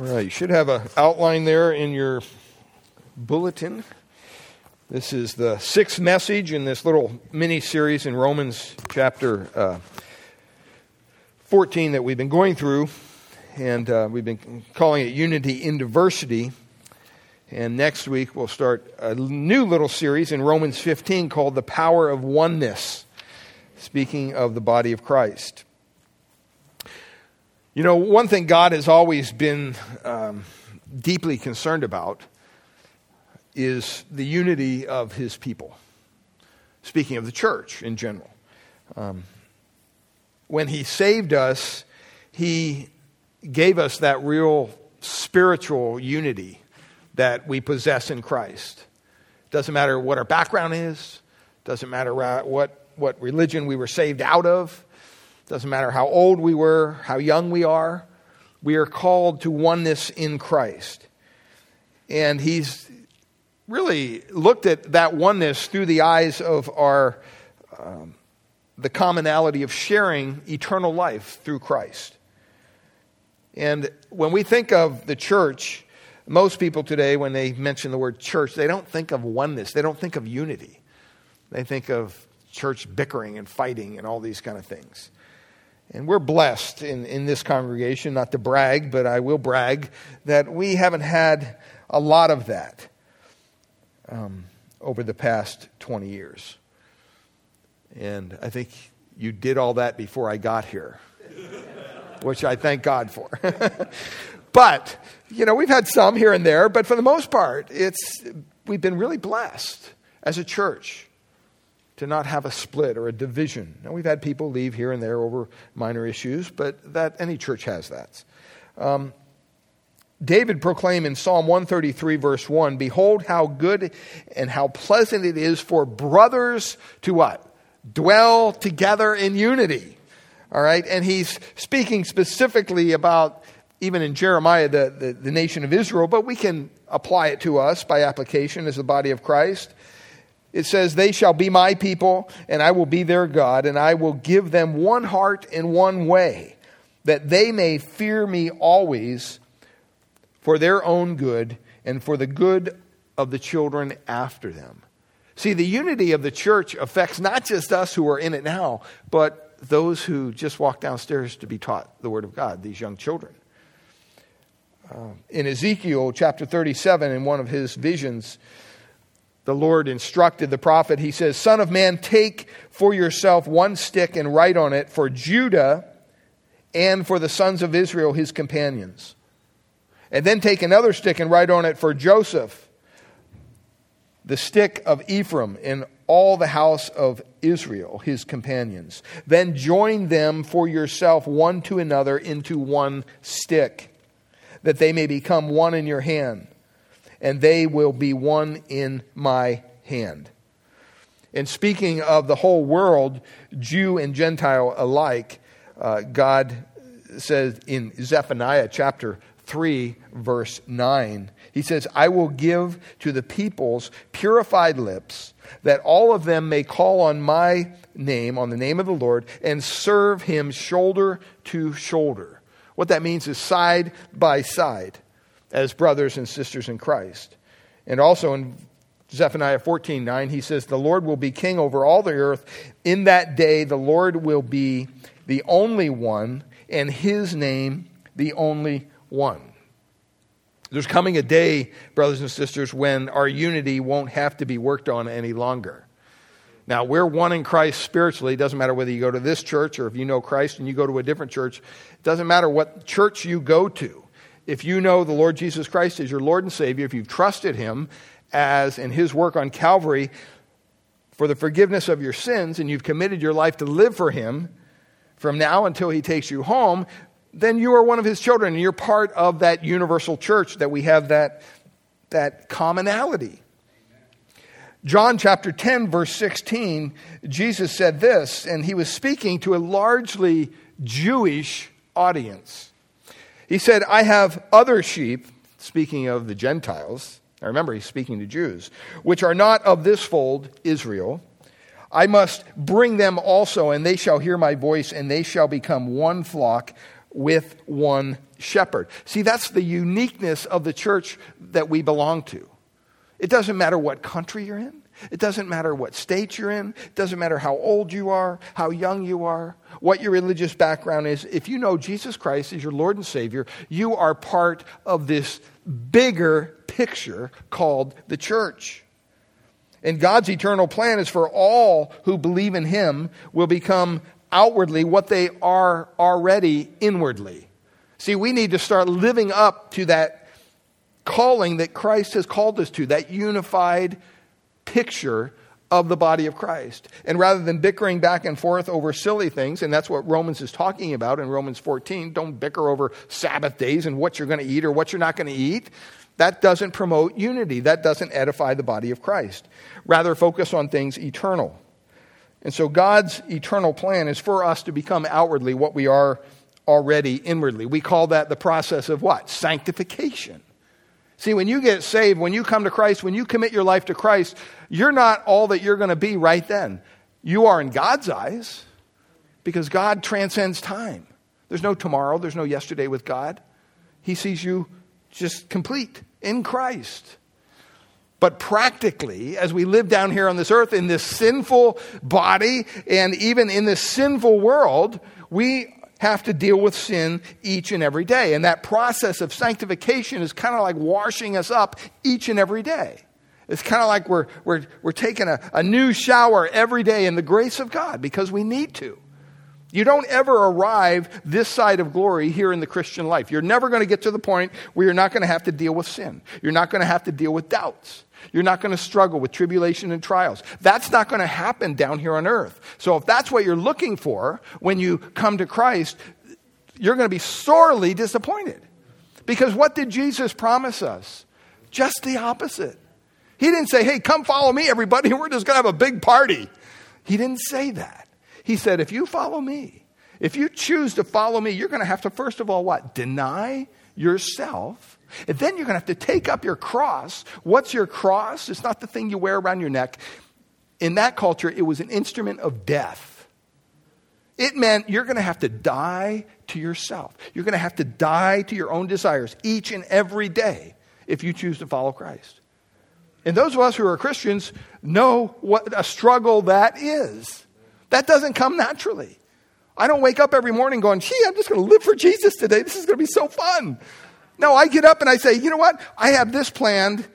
All right, you should have an outline there in your bulletin. This is the sixth message in this little mini series in Romans chapter uh, 14 that we've been going through. And uh, we've been calling it Unity in Diversity. And next week we'll start a new little series in Romans 15 called The Power of Oneness, speaking of the body of Christ. You know, one thing God has always been um, deeply concerned about is the unity of his people. Speaking of the church in general. Um, when he saved us, he gave us that real spiritual unity that we possess in Christ. Doesn't matter what our background is, doesn't matter what, what religion we were saved out of, doesn't matter how old we were, how young we are, we are called to oneness in Christ. And he's really looked at that oneness through the eyes of our um, the commonality of sharing eternal life through Christ. And when we think of the church, most people today, when they mention the word church, they don't think of oneness. They don't think of unity. They think of church bickering and fighting and all these kind of things. And we're blessed in, in this congregation, not to brag, but I will brag, that we haven't had a lot of that um, over the past 20 years. And I think you did all that before I got here, which I thank God for. but, you know, we've had some here and there, but for the most part, it's, we've been really blessed as a church to not have a split or a division. Now, we've had people leave here and there over minor issues, but that any church has that. Um, David proclaimed in Psalm 133, verse 1 Behold, how good and how pleasant it is for brothers to what? Dwell together in unity. All right? And he's speaking specifically about, even in Jeremiah, the, the, the nation of Israel, but we can apply it to us by application as the body of Christ. It says, They shall be my people, and I will be their God, and I will give them one heart and one way, that they may fear me always for their own good and for the good of the children after them. See, the unity of the church affects not just us who are in it now, but those who just walk downstairs to be taught the Word of God, these young children. Uh, in Ezekiel chapter 37, in one of his visions, the Lord instructed the prophet, he says, Son of man, take for yourself one stick and write on it for Judah and for the sons of Israel, his companions. And then take another stick and write on it for Joseph, the stick of Ephraim, and all the house of Israel, his companions. Then join them for yourself one to another into one stick, that they may become one in your hand and they will be one in my hand. And speaking of the whole world, Jew and Gentile alike, uh, God says in Zephaniah chapter 3, verse 9, He says, I will give to the peoples purified lips, that all of them may call on my name, on the name of the Lord, and serve him shoulder to shoulder. What that means is side by side as brothers and sisters in Christ. And also in Zephaniah 14 9, he says, The Lord will be king over all the earth. In that day, the Lord will be the only one, and his name the only one. There's coming a day, brothers and sisters, when our unity won't have to be worked on any longer. Now, we're one in Christ spiritually. It doesn't matter whether you go to this church or if you know Christ and you go to a different church. It doesn't matter what church you go to if you know the Lord Jesus Christ as your Lord and Savior, if you've trusted Him as in His work on Calvary for the forgiveness of your sins, and you've committed your life to live for Him from now until He takes you home, then you are one of His children, and you're part of that universal church that we have that, that commonality. John chapter 10, verse 16, Jesus said this, and he was speaking to a largely Jewish audience. He said, I have other sheep, speaking of the Gentiles. I remember he's speaking to Jews, which are not of this fold, Israel. I must bring them also, and they shall hear my voice, and they shall become one flock with one shepherd. See, that's the uniqueness of the church that we belong to. It doesn't matter what country you're in. It doesn't matter what state you're in. It doesn't matter how old you are, how young you are, what your religious background is. If you know Jesus Christ as your Lord and Savior, you are part of this bigger picture called the church. And God's eternal plan is for all who believe in Him will become outwardly what they are already inwardly. See, we need to start living up to that calling that Christ has called us to, that unified picture of the body of Christ. And rather than bickering back and forth over silly things, and that's what Romans is talking about in Romans 14, don't bicker over Sabbath days and what you're going to eat or what you're not going to eat. That doesn't promote unity. That doesn't edify the body of Christ. Rather, focus on things eternal. And so, God's eternal plan is for us to become outwardly what we are already inwardly. We call that the process of what? Sanctification. See, when you get saved, when you come to Christ, when you commit your life to Christ, you're not all that you're going to be right then. You are in God's eyes because God transcends time. There's no tomorrow, there's no yesterday with God. He sees you just complete in Christ. But practically, as we live down here on this earth in this sinful body and even in this sinful world, we have to deal with sin each and every day. And that process of sanctification is kind of like washing us up each and every day. It's kind of like we're, we're, we're taking a, a new shower every day in the grace of God because we need to. You don't ever arrive this side of glory here in the Christian life. You're never going to get to the point where you're not going to have to deal with sin. You're not going to have to deal with doubts. You're not going to struggle with tribulation and trials. That's not going to happen down here on earth. So if that's what you're looking for when you come to Christ, you're going to be sorely disappointed. Because what did Jesus promise us? Just the opposite. He didn't say, hey, come follow me, everybody, we're just going to have a big party. He didn't say that. He said, if you follow me, if you choose to follow me, you're going to have to, first of all, what? Deny yourself and then you're going to have to take up your cross. What's your cross? It's not the thing you wear around your neck. In that culture, it was an instrument of death. It meant you're going to have to die to yourself. You're going to have to die to your own desires each and every day if you choose to follow Christ. And those of us who are Christians know what a struggle that is. That doesn't come naturally. I don't wake up every morning going, gee, I'm just going to live for Jesus today. This is going to be so fun. No, I get up and I say, you know what? I have this planned.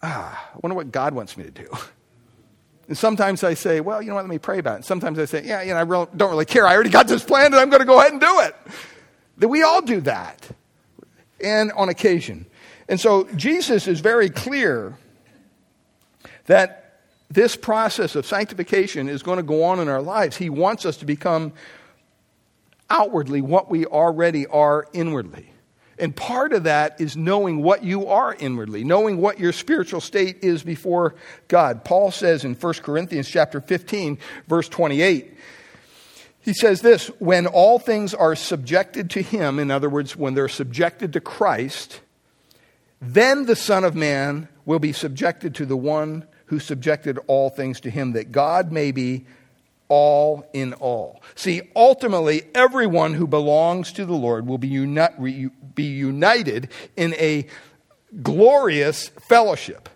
Ah, I wonder what God wants me to do. And sometimes I say, well, you know what? Let me pray about it. And sometimes I say, yeah, you know, I don't really care. I already got this planned and I'm going to go ahead and do it. That we all do that. And on occasion. And so Jesus is very clear that this process of sanctification is going to go on in our lives. He wants us to become outwardly what we already are inwardly. And part of that is knowing what you are inwardly, knowing what your spiritual state is before God. Paul says in 1 Corinthians chapter 15, verse 28, he says this, when all things are subjected to him, in other words, when they're subjected to Christ, then the Son of Man will be subjected to the one who subjected all things to him, that God may be all in all. See, ultimately, everyone who belongs to the Lord will be, uni- be united in a glorious fellowship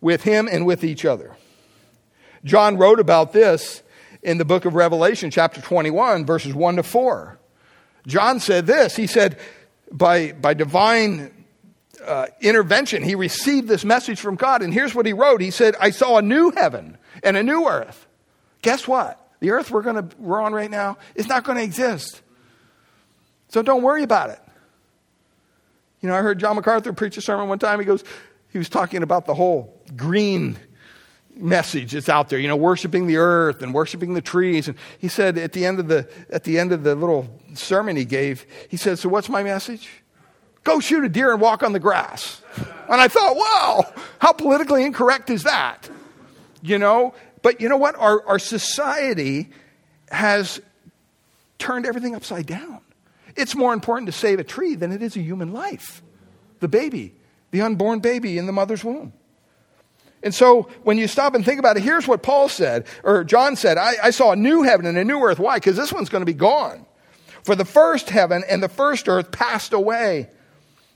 with Him and with each other. John wrote about this in the book of Revelation, chapter 21, verses 1 to 4. John said this He said, by, by divine uh, intervention, he received this message from God. And here's what he wrote He said, I saw a new heaven and a new earth guess what? The earth we're, gonna, we're on right now is not going to exist. So don't worry about it. You know, I heard John MacArthur preach a sermon one time. He goes, he was talking about the whole green message that's out there, you know, worshiping the earth and worshiping the trees. And he said at the end of the, at the, end of the little sermon he gave, he said, So what's my message? Go shoot a deer and walk on the grass. And I thought, wow, how politically incorrect is that? You know, but you know what? Our, our society has turned everything upside down. It's more important to save a tree than it is a human life. The baby, the unborn baby in the mother's womb. And so when you stop and think about it, here's what Paul said, or John said I, I saw a new heaven and a new earth. Why? Because this one's going to be gone. For the first heaven and the first earth passed away,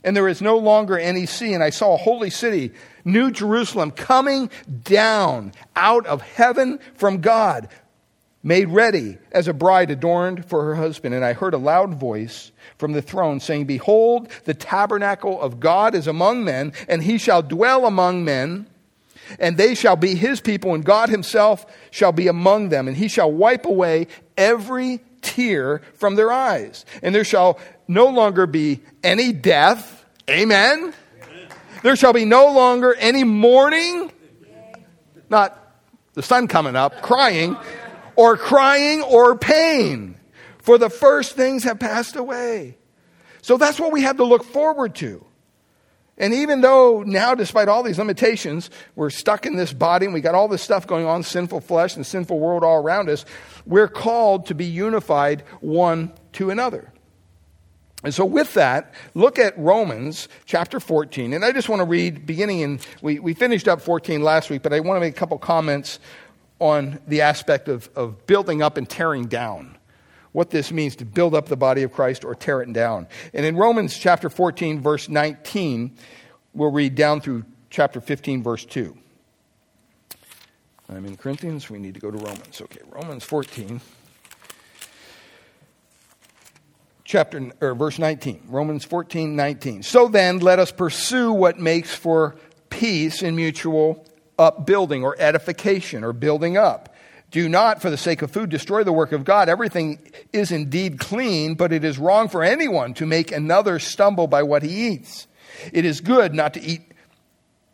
and there is no longer any sea. And I saw a holy city, New Jerusalem, coming down out of heaven from God, made ready as a bride adorned for her husband. And I heard a loud voice from the throne saying, Behold, the tabernacle of God is among men, and he shall dwell among men. And they shall be his people, and God himself shall be among them, and he shall wipe away every tear from their eyes. And there shall no longer be any death. Amen. Amen. There shall be no longer any mourning, not the sun coming up, crying, or crying or pain, for the first things have passed away. So that's what we have to look forward to. And even though now, despite all these limitations, we're stuck in this body and we got all this stuff going on, sinful flesh and sinful world all around us, we're called to be unified one to another. And so, with that, look at Romans chapter 14. And I just want to read, beginning in, we, we finished up 14 last week, but I want to make a couple comments on the aspect of, of building up and tearing down. What this means to build up the body of Christ or tear it down. And in Romans chapter 14, verse 19, we'll read down through chapter 15, verse 2. I'm in Corinthians, we need to go to Romans. Okay, Romans 14, chapter or verse 19. Romans 14, 19. So then, let us pursue what makes for peace and mutual upbuilding or edification or building up. Do not, for the sake of food, destroy the work of God. Everything is indeed clean, but it is wrong for anyone to make another stumble by what he eats. It is good not to eat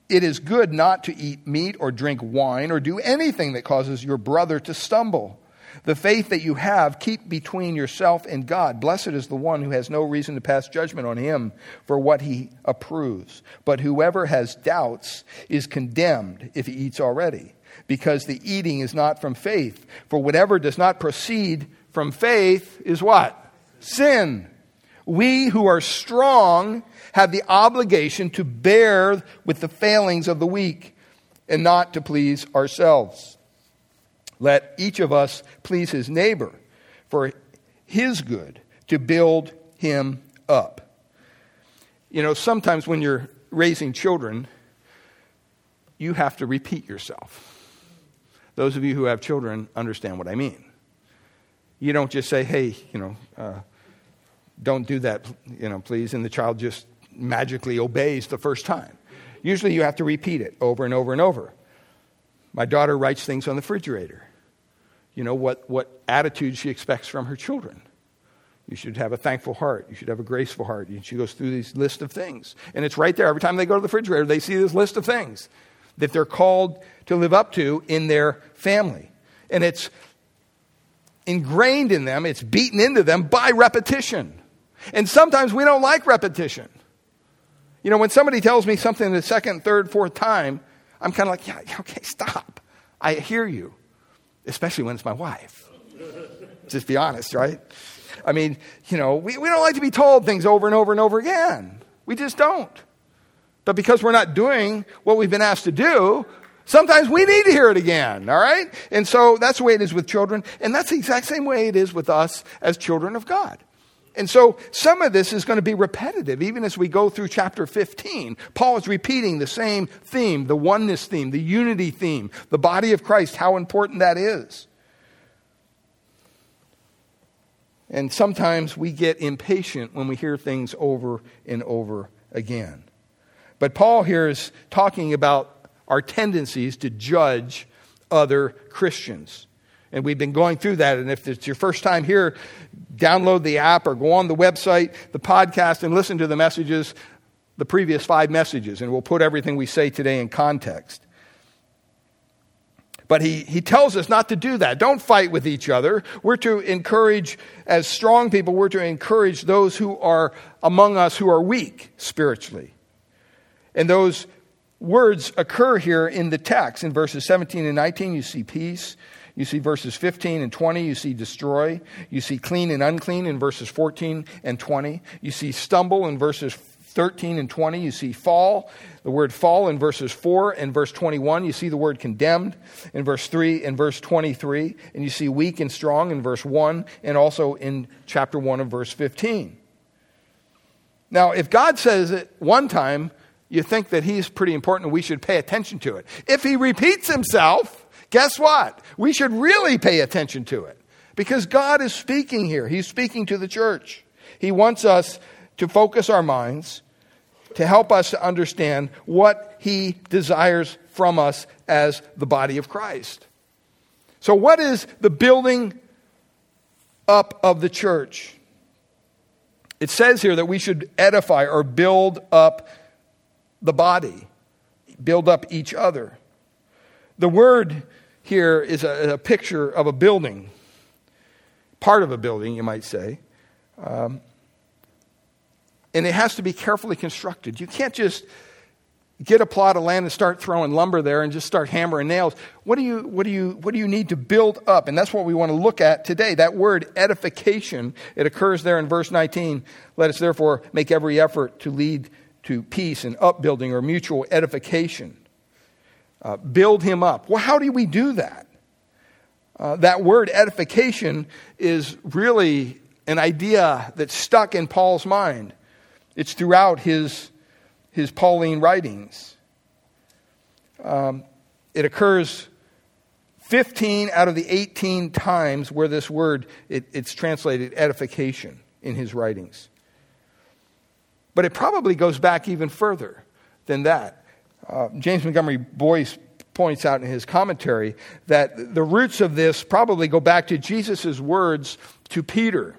it is good not to eat meat or drink wine or do anything that causes your brother to stumble. The faith that you have, keep between yourself and God. Blessed is the one who has no reason to pass judgment on him for what he approves. But whoever has doubts is condemned if he eats already, because the eating is not from faith. For whatever does not proceed from faith is what? Sin. We who are strong have the obligation to bear with the failings of the weak and not to please ourselves. Let each of us please his neighbor for his good, to build him up. You know, sometimes when you're raising children, you have to repeat yourself. Those of you who have children understand what I mean. You don't just say, hey, you know, uh, don't do that, you know, please, and the child just magically obeys the first time. Usually you have to repeat it over and over and over. My daughter writes things on the refrigerator. You know what, what attitude she expects from her children. You should have a thankful heart. You should have a graceful heart. And she goes through these list of things. And it's right there. Every time they go to the refrigerator, they see this list of things that they're called to live up to in their family. And it's ingrained in them, it's beaten into them by repetition. And sometimes we don't like repetition. You know, when somebody tells me something the second, third, fourth time, I'm kind of like, yeah, okay, stop. I hear you, especially when it's my wife. Just be honest, right? I mean, you know, we, we don't like to be told things over and over and over again. We just don't. But because we're not doing what we've been asked to do, sometimes we need to hear it again, all right? And so that's the way it is with children, and that's the exact same way it is with us as children of God. And so some of this is going to be repetitive, even as we go through chapter 15. Paul is repeating the same theme, the oneness theme, the unity theme, the body of Christ, how important that is. And sometimes we get impatient when we hear things over and over again. But Paul here is talking about our tendencies to judge other Christians. And we've been going through that. And if it's your first time here, download the app or go on the website, the podcast, and listen to the messages, the previous five messages. And we'll put everything we say today in context. But he, he tells us not to do that. Don't fight with each other. We're to encourage, as strong people, we're to encourage those who are among us who are weak spiritually. And those words occur here in the text. In verses 17 and 19, you see peace. You see verses 15 and 20, you see destroy. You see clean and unclean in verses 14 and 20. You see stumble in verses 13 and 20, you see fall. The word fall in verses 4 and verse 21. You see the word condemned in verse 3 and verse 23. And you see weak and strong in verse 1 and also in chapter 1 of verse 15. Now, if God says it one time, you think that he's pretty important and we should pay attention to it. If he repeats himself, guess what? We should really pay attention to it because God is speaking here. He's speaking to the church. He wants us to focus our minds, to help us to understand what he desires from us as the body of Christ. So, what is the building up of the church? It says here that we should edify or build up the body, build up each other. The word here is a, a picture of a building, part of a building, you might say. Um, and it has to be carefully constructed. You can't just get a plot of land and start throwing lumber there and just start hammering nails. What do you, what do you, what do you need to build up? And that's what we want to look at today. That word edification, it occurs there in verse 19. Let us therefore make every effort to lead to peace and upbuilding or mutual edification. Uh, build him up. Well, how do we do that? Uh, that word edification is really an idea that's stuck in Paul's mind. It's throughout his his Pauline writings. Um, it occurs 15 out of the 18 times where this word it, it's translated edification in his writings but it probably goes back even further than that uh, james montgomery Boice points out in his commentary that the roots of this probably go back to jesus' words to peter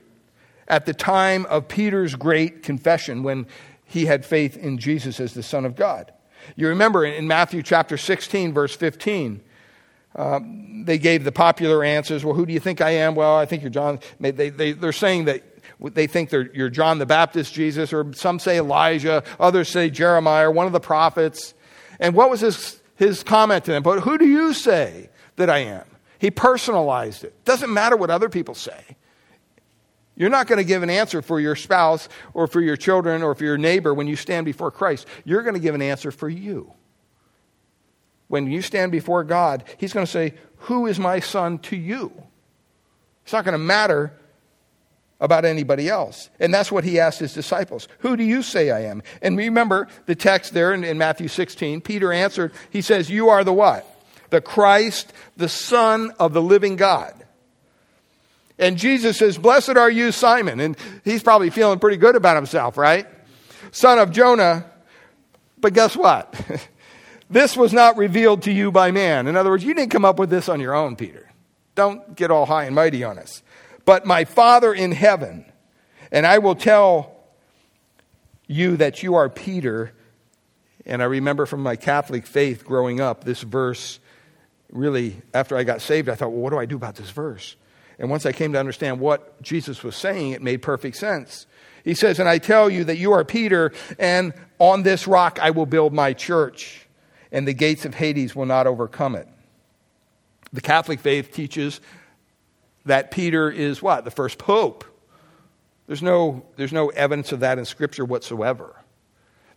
at the time of peter's great confession when he had faith in Jesus as the Son of God. You remember in Matthew chapter 16, verse 15, um, they gave the popular answers. Well, who do you think I am? Well, I think you're John. They, they, they're saying that they think you're John the Baptist, Jesus, or some say Elijah, others say Jeremiah, or one of the prophets. And what was his, his comment to them? But who do you say that I am? He personalized it. Doesn't matter what other people say. You're not going to give an answer for your spouse or for your children or for your neighbor when you stand before Christ. You're going to give an answer for you. When you stand before God, He's going to say, Who is my son to you? It's not going to matter about anybody else. And that's what He asked His disciples Who do you say I am? And remember the text there in, in Matthew 16. Peter answered, He says, You are the what? The Christ, the Son of the living God. And Jesus says, Blessed are you, Simon. And he's probably feeling pretty good about himself, right? Son of Jonah. But guess what? this was not revealed to you by man. In other words, you didn't come up with this on your own, Peter. Don't get all high and mighty on us. But my Father in heaven, and I will tell you that you are Peter. And I remember from my Catholic faith growing up, this verse really, after I got saved, I thought, well, what do I do about this verse? And once I came to understand what Jesus was saying, it made perfect sense. He says, And I tell you that you are Peter, and on this rock I will build my church, and the gates of Hades will not overcome it. The Catholic faith teaches that Peter is what? The first pope. There's no, there's no evidence of that in Scripture whatsoever.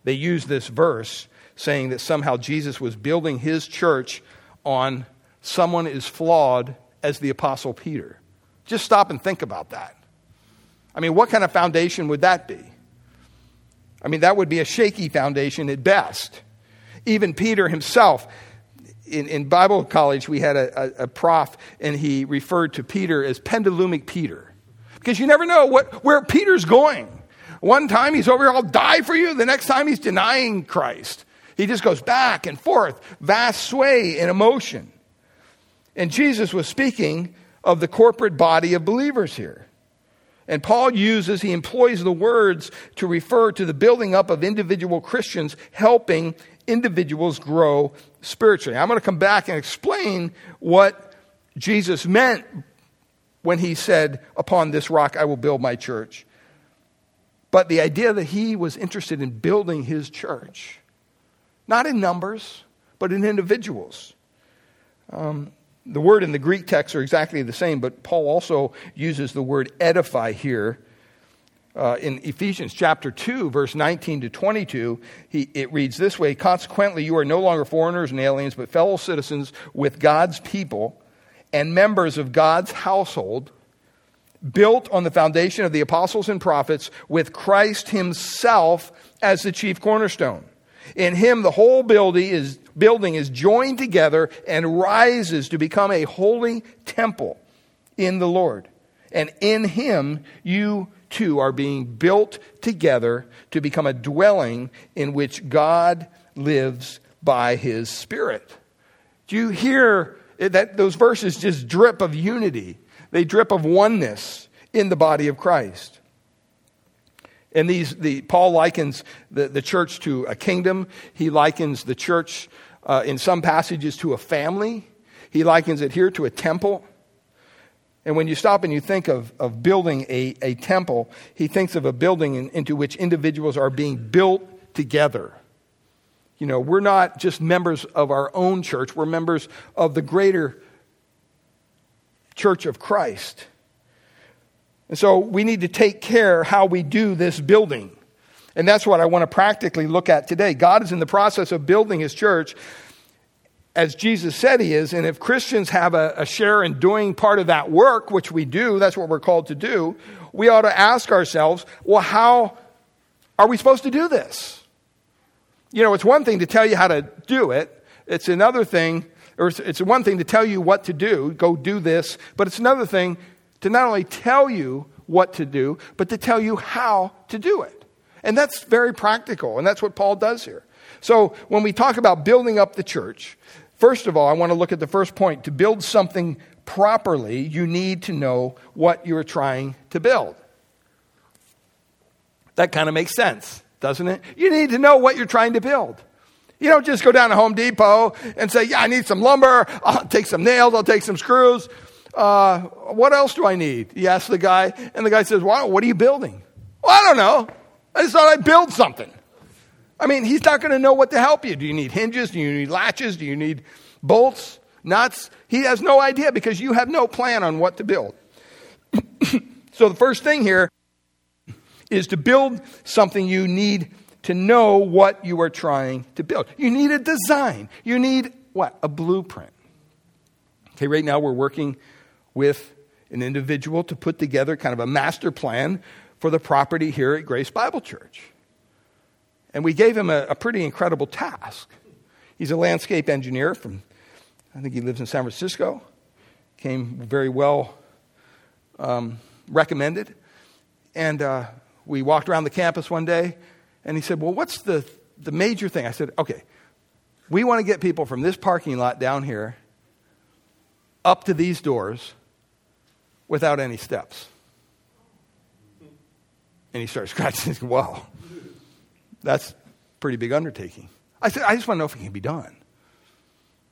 They use this verse saying that somehow Jesus was building his church on someone as flawed as the Apostle Peter. Just stop and think about that. I mean, what kind of foundation would that be? I mean, that would be a shaky foundation at best. Even Peter himself, in, in Bible college, we had a, a, a prof, and he referred to Peter as pendulumic Peter. Because you never know what, where Peter's going. One time he's over here, I'll die for you. The next time he's denying Christ. He just goes back and forth, vast sway in emotion. And Jesus was speaking of the corporate body of believers here. And Paul uses, he employs the words to refer to the building up of individual Christians, helping individuals grow spiritually. I'm going to come back and explain what Jesus meant when he said, Upon this rock I will build my church. But the idea that he was interested in building his church, not in numbers, but in individuals. Um, the word in the Greek text are exactly the same, but Paul also uses the word edify here Uh, in Ephesians chapter 2, verse 19 to 22, he, it reads this way Consequently, you are no longer foreigners and aliens, but fellow citizens with God's people and members of God's household, built on the foundation of the apostles and prophets, with Christ himself as the chief cornerstone. In him, the whole building is, building is joined together and rises to become a holy temple in the Lord. And in him, you two are being built together to become a dwelling in which God lives by his Spirit. Do you hear that those verses just drip of unity? They drip of oneness in the body of Christ. And these, the, Paul likens the, the church to a kingdom. He likens the church uh, in some passages to a family. He likens it here to a temple. And when you stop and you think of, of building a, a temple, he thinks of a building in, into which individuals are being built together. You know, we're not just members of our own church, we're members of the greater church of Christ. And so we need to take care how we do this building. And that's what I want to practically look at today. God is in the process of building his church, as Jesus said he is. And if Christians have a, a, share in doing part of that work, which we do, that's what we're called to do, we ought to ask ourselves, well, how are we supposed to do this? You know, it's one thing to tell you how to do it, it's another thing, or it's, it's one thing to tell you what to do, go do this, but it's another thing to not only tell you what to do, but to tell you how to do it. And that's very practical, and that's what Paul does here. So when we talk about building up the church, First of all, I want to look at the first point. To build something properly, you need to know what you're trying to build. That kind of makes sense, doesn't it? You need to know what you're trying to build. You don't just go down to Home Depot and say, Yeah, I need some lumber. I'll take some nails. I'll take some screws. Uh, what else do I need? You ask the guy, and the guy says, well, What are you building? Well, I don't know. I just thought I'd build something. I mean, he's not going to know what to help you. Do you need hinges? Do you need latches? Do you need bolts, nuts? He has no idea because you have no plan on what to build. so the first thing here is to build something you need to know what you are trying to build. You need a design. You need what? A blueprint. Okay, right now we're working with an individual to put together kind of a master plan for the property here at Grace Bible Church. And we gave him a, a pretty incredible task. He's a landscape engineer from, I think he lives in San Francisco, came very well um, recommended. And uh, we walked around the campus one day, and he said, Well, what's the, the major thing? I said, Okay, we want to get people from this parking lot down here up to these doors without any steps. And he started scratching his head, Wow. That's pretty big undertaking. I I just want to know if it can be done.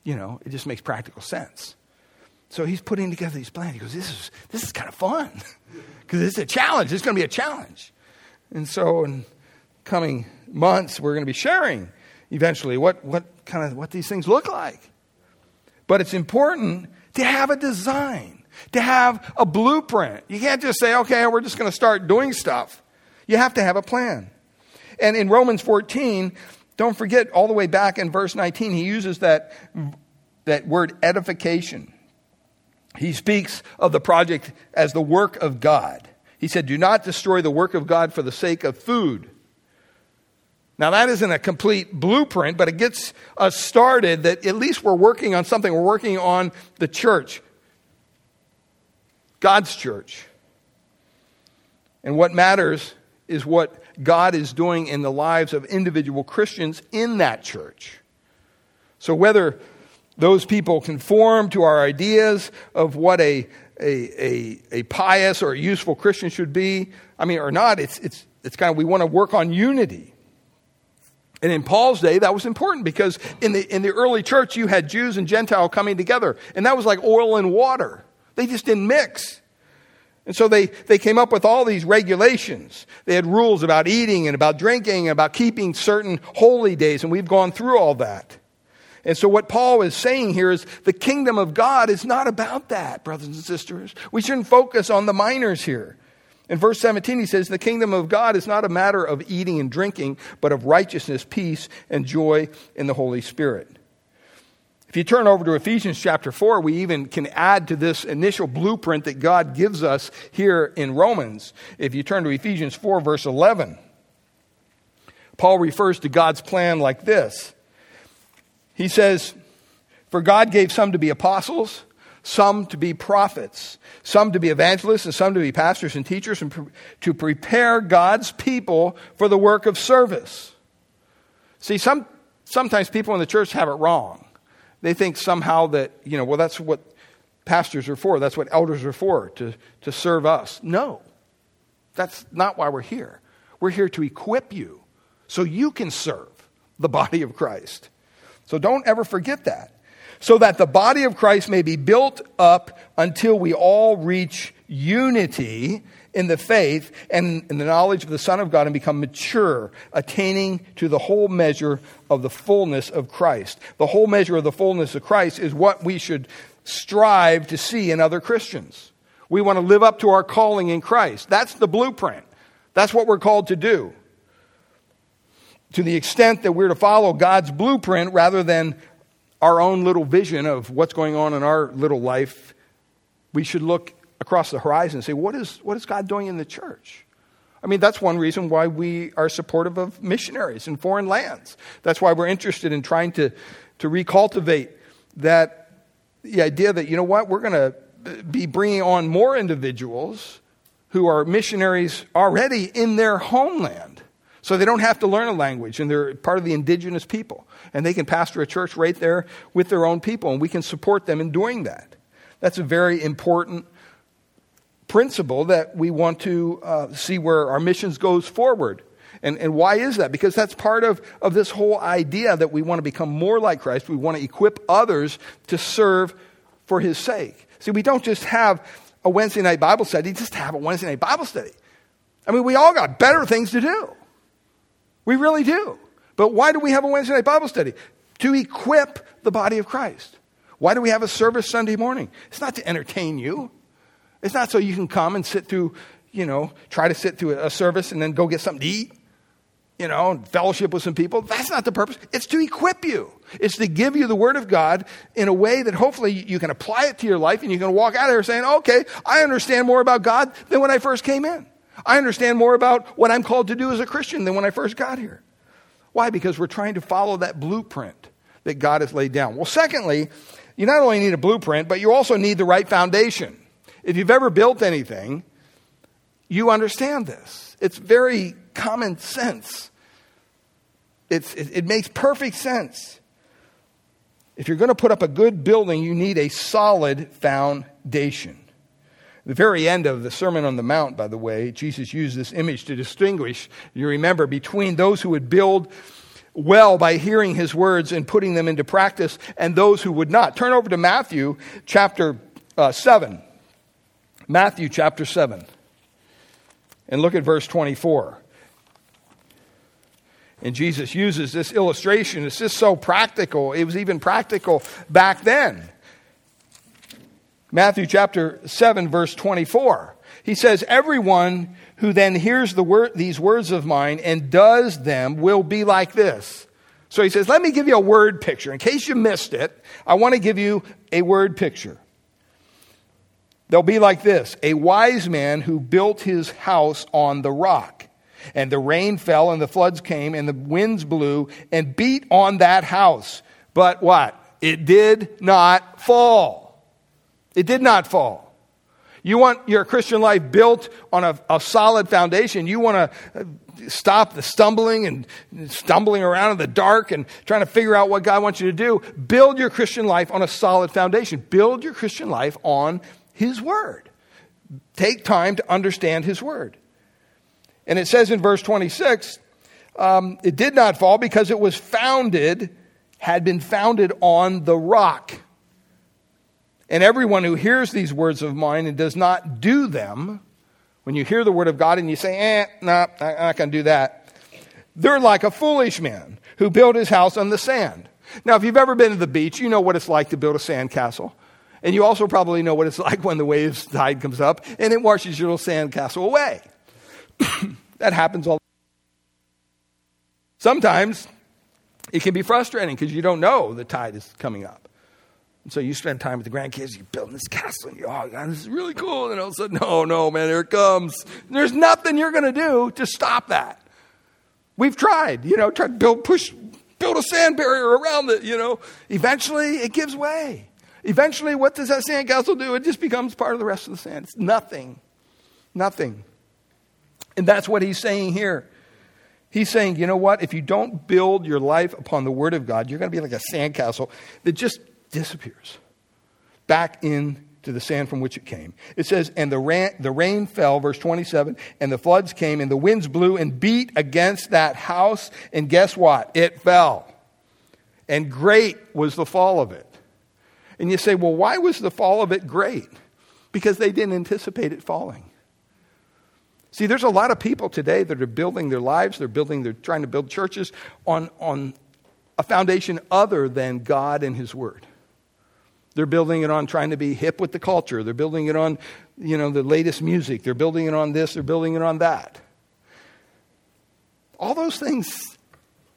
You know, it just makes practical sense. So he's putting together these plans. He goes, This is, this is kind of fun because it's a challenge. It's going to be a challenge. And so, in coming months, we're going to be sharing eventually what, what kind of what these things look like. But it's important to have a design, to have a blueprint. You can't just say, okay, we're just going to start doing stuff. You have to have a plan. And in Romans 14, don't forget all the way back in verse 19, he uses that, that word edification. He speaks of the project as the work of God. He said, Do not destroy the work of God for the sake of food. Now, that isn't a complete blueprint, but it gets us started that at least we're working on something. We're working on the church, God's church. And what matters is what God is doing in the lives of individual Christians in that church. So, whether those people conform to our ideas of what a, a, a, a pious or a useful Christian should be, I mean, or not, it's, it's, it's kind of we want to work on unity. And in Paul's day, that was important because in the, in the early church, you had Jews and Gentile coming together, and that was like oil and water. They just didn't mix. And so they, they came up with all these regulations. They had rules about eating and about drinking and about keeping certain holy days, and we've gone through all that. And so what Paul is saying here is the kingdom of God is not about that, brothers and sisters. We shouldn't focus on the minors here. In verse 17, he says, The kingdom of God is not a matter of eating and drinking, but of righteousness, peace, and joy in the Holy Spirit. If you turn over to Ephesians chapter 4, we even can add to this initial blueprint that God gives us here in Romans. If you turn to Ephesians 4, verse 11, Paul refers to God's plan like this He says, For God gave some to be apostles some to be prophets, some to be evangelists, and some to be pastors and teachers, and pre- to prepare God's people for the work of service. See, some, sometimes people in the church have it wrong. They think somehow that, you know, well, that's what pastors are for, that's what elders are for, to, to serve us. No, that's not why we're here. We're here to equip you so you can serve the body of Christ. So don't ever forget that so that the body of Christ may be built up until we all reach unity in the faith and in the knowledge of the Son of God and become mature, attaining to the whole measure of the fullness of Christ. The whole measure of the fullness of Christ is what we should strive to see in other Christians. We want to live up to our calling in Christ. That's the blueprint. That's what we're called to do. To the extent that we're to follow God's blueprint rather than our own little vision of what's going on in our little life, we should look across the horizon and say, what is, what is God doing in the church? I mean, that's one reason why we are supportive of missionaries in foreign lands. That's why we're interested in trying to, to recultivate that the idea that, you know what, we're going to be bringing on more individuals who are missionaries already in their homeland. So they don't have to learn a language and they're part of the indigenous people. And they can pastor a church right there with their own people and we can support them in doing that. That's a very important principle that we want to uh, see where our missions goes forward. And, and why is that? Because that's part of, of this whole idea that we want to become more like Christ. We want to equip others to serve for his sake. See, we don't just have a Wednesday night Bible study, just have a Wednesday night Bible study. I mean, we all got better things to do. We really do. But why do we have a Wednesday night Bible study? To equip the body of Christ. Why do we have a service Sunday morning? It's not to entertain you. It's not so you can come and sit through, you know, try to sit through a service and then go get something to eat, you know, and fellowship with some people. That's not the purpose. It's to equip you. It's to give you the Word of God in a way that hopefully you can apply it to your life and you can walk out of here saying, okay, I understand more about God than when I first came in. I understand more about what I'm called to do as a Christian than when I first got here. Why? Because we're trying to follow that blueprint that God has laid down. Well, secondly, you not only need a blueprint, but you also need the right foundation. If you've ever built anything, you understand this. It's very common sense. It's, it, it makes perfect sense. If you're going to put up a good building, you need a solid foundation. The very end of the Sermon on the Mount, by the way, Jesus used this image to distinguish, you remember, between those who would build well by hearing his words and putting them into practice and those who would not. Turn over to Matthew chapter uh, 7. Matthew chapter 7. And look at verse 24. And Jesus uses this illustration. It's just so practical. It was even practical back then. Matthew chapter 7, verse 24. He says, Everyone who then hears the word, these words of mine and does them will be like this. So he says, Let me give you a word picture. In case you missed it, I want to give you a word picture. They'll be like this a wise man who built his house on the rock. And the rain fell, and the floods came, and the winds blew and beat on that house. But what? It did not fall it did not fall. You want your Christian life built on a, a solid foundation. You want to stop the stumbling and stumbling around in the dark and trying to figure out what God wants you to do. Build your Christian life on a solid foundation. Build your Christian life on His Word. Take time to understand His Word. And it says in verse 26 um, it did not fall because it was founded, had been founded on the rock. And everyone who hears these words of mine and does not do them, when you hear the word of God and you say, eh, no, nah, I'm not going to do that, they're like a foolish man who built his house on the sand. Now, if you've ever been to the beach, you know what it's like to build a sand castle. And you also probably know what it's like when the waves tide comes up and it washes your little sand castle away. that happens all Sometimes it can be frustrating because you don't know the tide is coming up. And so you spend time with the grandkids, you're building this castle, and you oh, God, this is really cool. And all of a sudden, no, no, man, here it comes. And there's nothing you're going to do to stop that. We've tried, you know, tried to build, push, build a sand barrier around it, you know. Eventually, it gives way. Eventually, what does that sandcastle do? It just becomes part of the rest of the sand. It's nothing. Nothing. And that's what he's saying here. He's saying, you know what? If you don't build your life upon the Word of God, you're going to be like a sandcastle that just disappears back into the sand from which it came. It says, and the rain, the rain fell, verse 27, and the floods came, and the winds blew and beat against that house, and guess what? It fell. And great was the fall of it. And you say, well, why was the fall of it great? Because they didn't anticipate it falling. See, there's a lot of people today that are building their lives, they're building, they're trying to build churches on, on a foundation other than God and His Word. They're building it on trying to be hip with the culture. They're building it on, you know, the latest music. They're building it on this, they're building it on that. All those things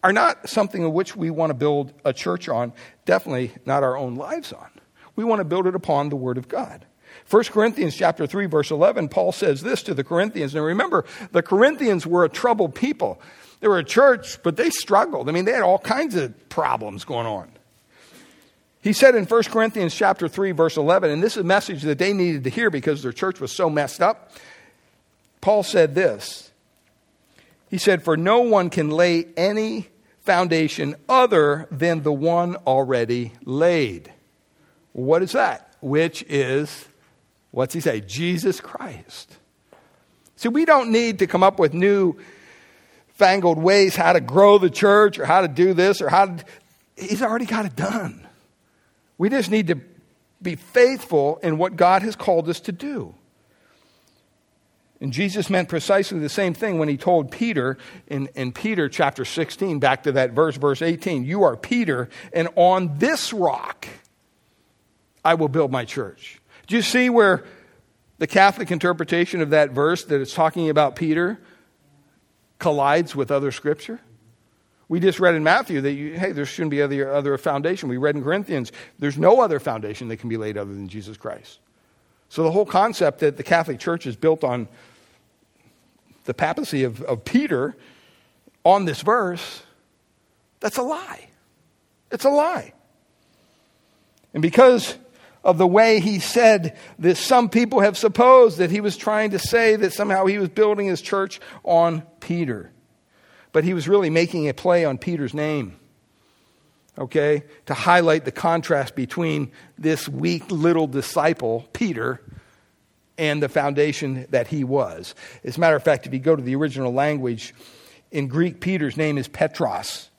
are not something of which we want to build a church on, definitely not our own lives on. We want to build it upon the Word of God. 1 Corinthians chapter 3 verse 11 Paul says this to the Corinthians and remember the Corinthians were a troubled people. They were a church but they struggled. I mean they had all kinds of problems going on. He said in 1 Corinthians chapter 3 verse 11 and this is a message that they needed to hear because their church was so messed up. Paul said this. He said for no one can lay any foundation other than the one already laid. What is that? Which is, what's he say? Jesus Christ. See, we don't need to come up with new fangled ways how to grow the church or how to do this or how to. He's already got it done. We just need to be faithful in what God has called us to do. And Jesus meant precisely the same thing when he told Peter in, in Peter chapter 16, back to that verse, verse 18, You are Peter, and on this rock I will build my church. Do you see where the Catholic interpretation of that verse that it's talking about Peter collides with other scripture? We just read in Matthew that, you, hey, there shouldn't be other, other foundation. We read in Corinthians, there's no other foundation that can be laid other than Jesus Christ. So the whole concept that the Catholic Church is built on the papacy of, of Peter on this verse, that's a lie. It's a lie. And because of the way he said this, some people have supposed that he was trying to say that somehow he was building his church on Peter. But he was really making a play on Peter's name okay, to highlight the contrast between this weak little disciple, Peter, and the foundation that he was. As a matter of fact, if you go to the original language, in Greek, Peter's name is Petros.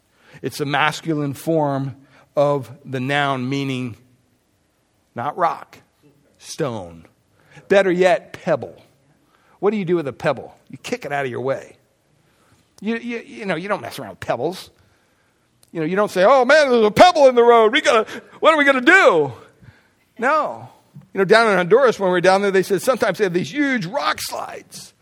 It's a masculine form of the noun meaning not rock, stone. Better yet, pebble. What do you do with a pebble? You kick it out of your way. You, you, you know, you don't mess around with pebbles. You know, you don't say, oh man, there's a pebble in the road. We gotta, what are we going to do? No. You know, down in Honduras, when we were down there, they said sometimes they have these huge rock slides.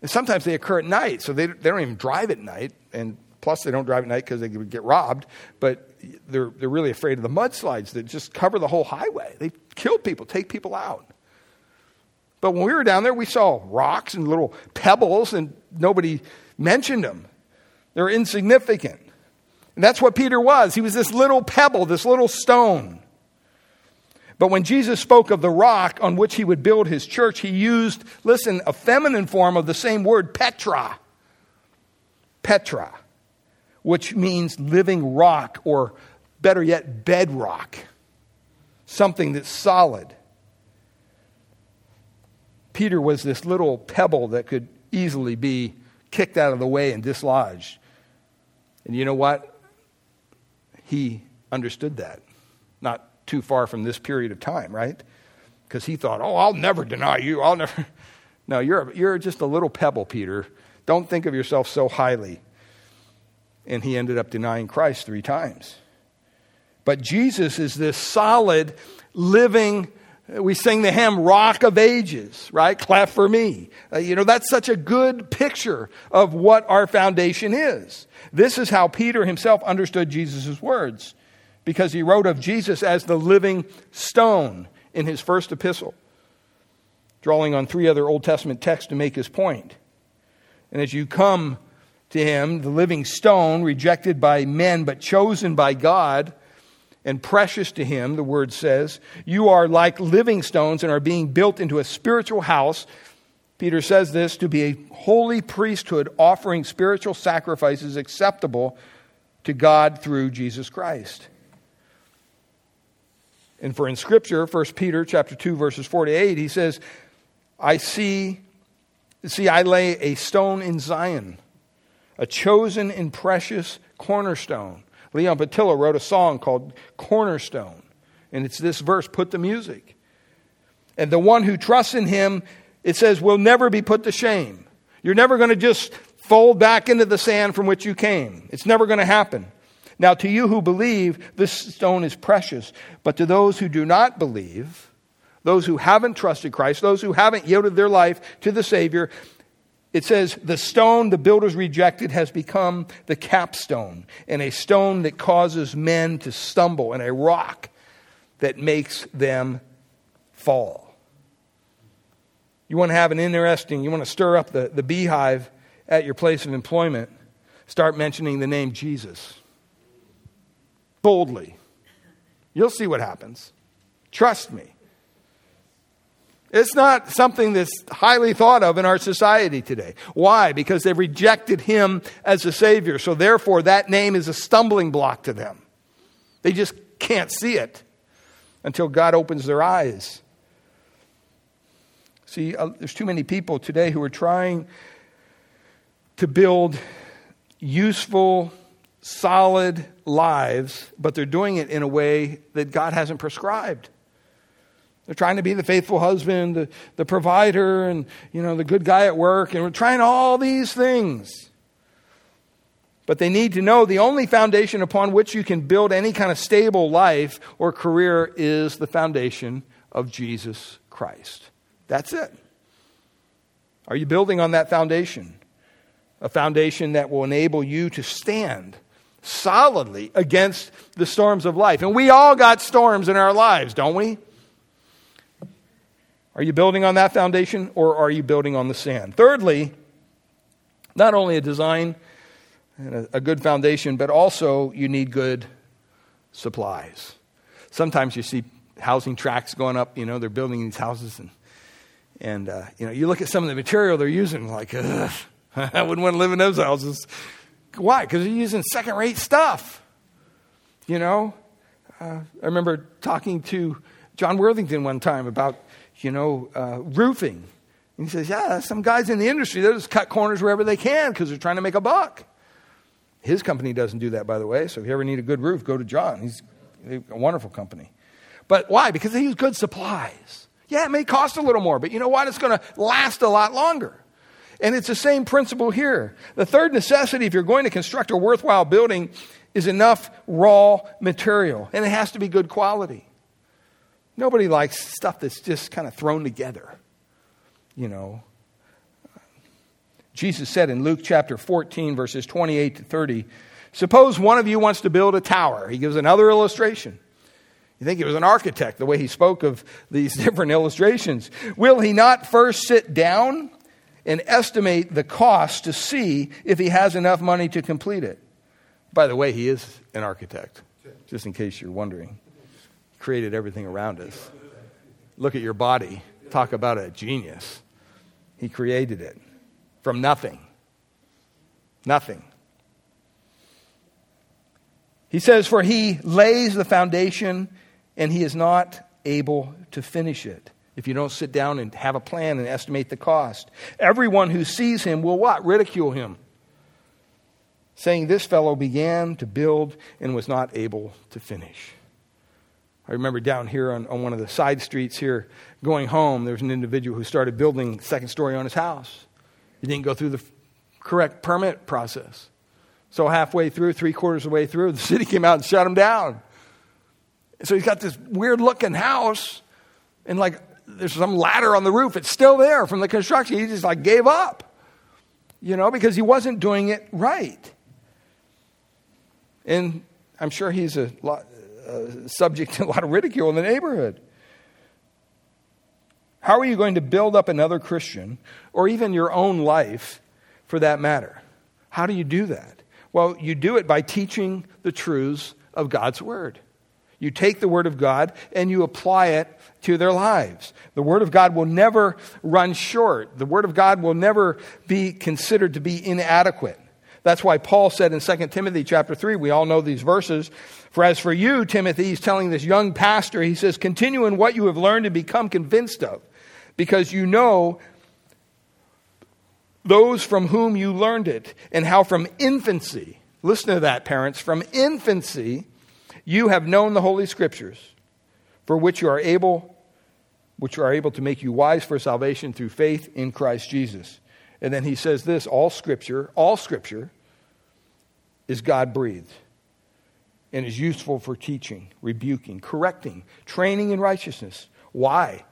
And sometimes they occur at night, so they, they don't even drive at night. And plus, they don't drive at night because they would get robbed. But they're, they're really afraid of the mudslides that just cover the whole highway. They kill people, take people out. But when we were down there, we saw rocks and little pebbles, and nobody mentioned them. They're insignificant. And that's what Peter was. He was this little pebble, this little stone. But when Jesus spoke of the rock on which he would build his church, he used, listen, a feminine form of the same word, Petra. Petra, which means living rock, or better yet, bedrock. Something that's solid. Peter was this little pebble that could easily be kicked out of the way and dislodged. And you know what? he understood that. Not too far from this period of time, right? Because he thought, oh, I'll never deny you. I'll never. No, you're, you're just a little pebble, Peter. Don't think of yourself so highly. And he ended up denying Christ three times. But Jesus is this solid, living We sing the hymn Rock of Ages, right? Clap for me. Uh, you know, that's such a good picture of what our foundation is. This is how Peter himself understood Jesus' words because he wrote of Jesus as the living stone in his first epistle, drawing on three other Old Testament texts to make his point. And as you come to him, the living stone, rejected by men but chosen by God, and precious to him, the word says. You are like living stones and are being built into a spiritual house. Peter says this to be a holy priesthood offering spiritual sacrifices acceptable to God through Jesus Christ. And for in scripture, 1 Peter chapter 2 verses 4 to 8, he says, I see see I lay a stone in Zion, a chosen and precious cornerstone Leon Patillo wrote a song called Cornerstone. And it's this verse, put the music. And the one who trusts in him, it says, will never be put to shame. You're never going to just fold back into the sand from which you came. It's never going to happen. Now, to you who believe, this stone is precious. But to those who do not believe, those who haven't trusted Christ, those who haven't yielded their life to the Savior, it says, the stone the builders rejected has become the capstone, and a stone that causes men to stumble, and a rock that makes them fall. You want to have an interesting, you want to stir up the, the beehive at your place of employment, start mentioning the name Jesus boldly. You'll see what happens. Trust me. It's not something that's highly thought of in our society today. Why? Because they've rejected him as a Savior. So therefore, that name is a stumbling block to them. They just can't see it until God opens their eyes. See, uh, there's too many people today who are trying to build useful, solid lives, but they're doing it in a way that God hasn't prescribed. They're trying to be the faithful husband, the, the provider, and you know, the good guy at work, and we're trying all these things. But they need to know the only foundation upon which you can build any kind of stable life or career is the foundation of Jesus Christ. That's it. Are you building on that foundation? A foundation that will enable you to stand solidly against the storms of life. And we all got storms in our lives, don't we? Are you building on that foundation or are you building on the sand? Thirdly, not only a design and a, good foundation, but also you need good supplies. Sometimes you see housing tracts going up, you know, they're building these houses and and uh, you know, you look at some of the material they're using, like, I wouldn't want to live in those houses. Why? Because they're using second-rate stuff. You know, uh, I remember talking to John Worthington one time about you know, uh, roofing. And he says, Yeah, some guys in the industry, they just cut corners wherever they can because they're trying to make a buck. His company doesn't do that, by the way. So if you ever need a good roof, go to John. He's a wonderful company. But why? Because they use good supplies. Yeah, it may cost a little more, but you know what? It's going to last a lot longer. And it's the same principle here. The third necessity, if you're going to construct a worthwhile building, is enough raw material, and it has to be good quality. Nobody likes stuff that's just kind of thrown together, you know. Jesus said in Luke chapter 14, verses 28 to 30, Suppose one of you wants to build a tower. He gives another illustration. You think he was an architect, the way he spoke of these different illustrations. Will he not first sit down and estimate the cost to see if he has enough money to complete it? By the way, he is an architect, just in case you're wondering He created everything around us. Look at your body. Talk about a genius. He created it from nothing. Nothing. He says, For he lays the foundation and he is not able to finish it. If you don't sit down and have a plan and estimate the cost, everyone who sees him will what? Ridicule him. Saying, This fellow began to build and was not able to finish. I remember down here on, on one of the side streets here going home, there was an individual who started building second story on his house. He didn't go through the correct permit process. So, halfway through, three quarters of the way through, the city came out and shut him down. So, he's got this weird looking house, And like there's some ladder on the roof, it's still there from the construction. He just like gave up, you know, because he wasn't doing it right. And I'm sure he's a lot, uh, subject to a lot of ridicule in the neighborhood. How are you going to build up another Christian, or even your own life for that matter? How do you do that? Well, you do it by teaching the truths of God's Word. You take the Word of God and you apply it to their lives. The Word of God will never run short. The Word of God will never be considered to be inadequate. That's why Paul said in 2 Timothy chapter 3, we all know these verses. For as for you, Timothy, he's telling this young pastor, he says, continue in what you have learned and become convinced of, because you know those from whom you learned it, and how from infancy, listen to that, parents, from infancy, you have known the Holy Scriptures, for which you are able which are able to make you wise for salvation through faith in Christ Jesus. And then he says this all scripture, all scripture is God breathed and is useful for teaching, rebuking, correcting, training in righteousness. Why?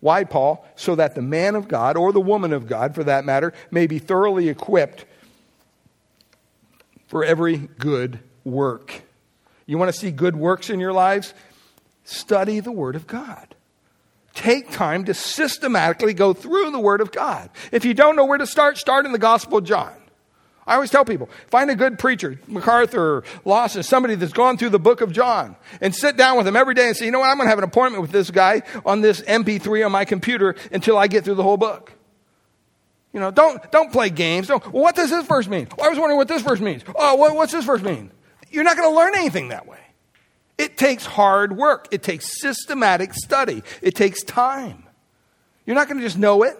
Why, Paul? So that the man of God, or the woman of God for that matter, may be thoroughly equipped for every good work. You want to see good works in your lives? Study the Word of God. Take time to systematically go through the Word of God. If you don't know where to start, start in the Gospel of John. I always tell people find a good preacher, MacArthur or Lawson, somebody that's gone through the book of John, and sit down with them every day and say, you know what, I'm going to have an appointment with this guy on this MP3 on my computer until I get through the whole book. You know, don't, don't play games. Don't, well, what does this verse mean? Well, I was wondering what this verse means. Oh, what, what's this verse mean? You're not going to learn anything that way. It takes hard work. It takes systematic study. It takes time. You're not going to just know it.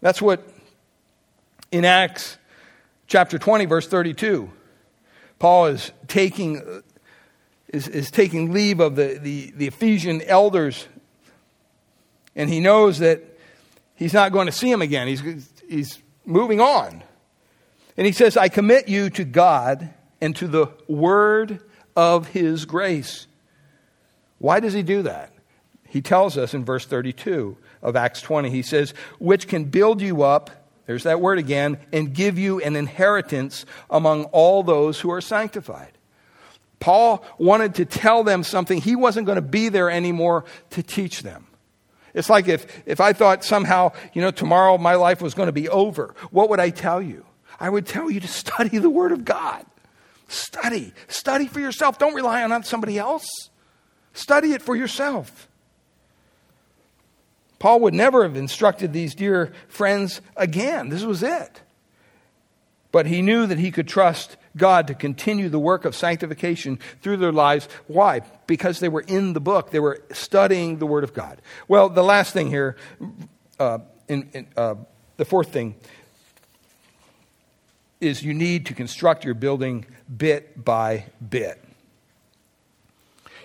That's what in Acts chapter 20, verse 32, Paul is taking, is, is taking leave of the, the, the Ephesian elders, and he knows that he's not going to see them again. He's, he's moving on. And he says, I commit you to God and to the word of his grace. Why does he do that? He tells us in verse 32 of Acts 20, he says, which can build you up, there's that word again, and give you an inheritance among all those who are sanctified. Paul wanted to tell them something. He wasn't going to be there anymore to teach them. It's like if, if I thought somehow, you know, tomorrow my life was going to be over, what would I tell you? I would tell you to study the Word of God. Study. Study for yourself. Don't rely on somebody else. Study it for yourself. Paul would never have instructed these dear friends again. This was it. But he knew that he could trust God to continue the work of sanctification through their lives. Why? Because they were in the book, they were studying the Word of God. Well, the last thing here, uh, in, in, uh, the fourth thing, is you need to construct your building bit by bit.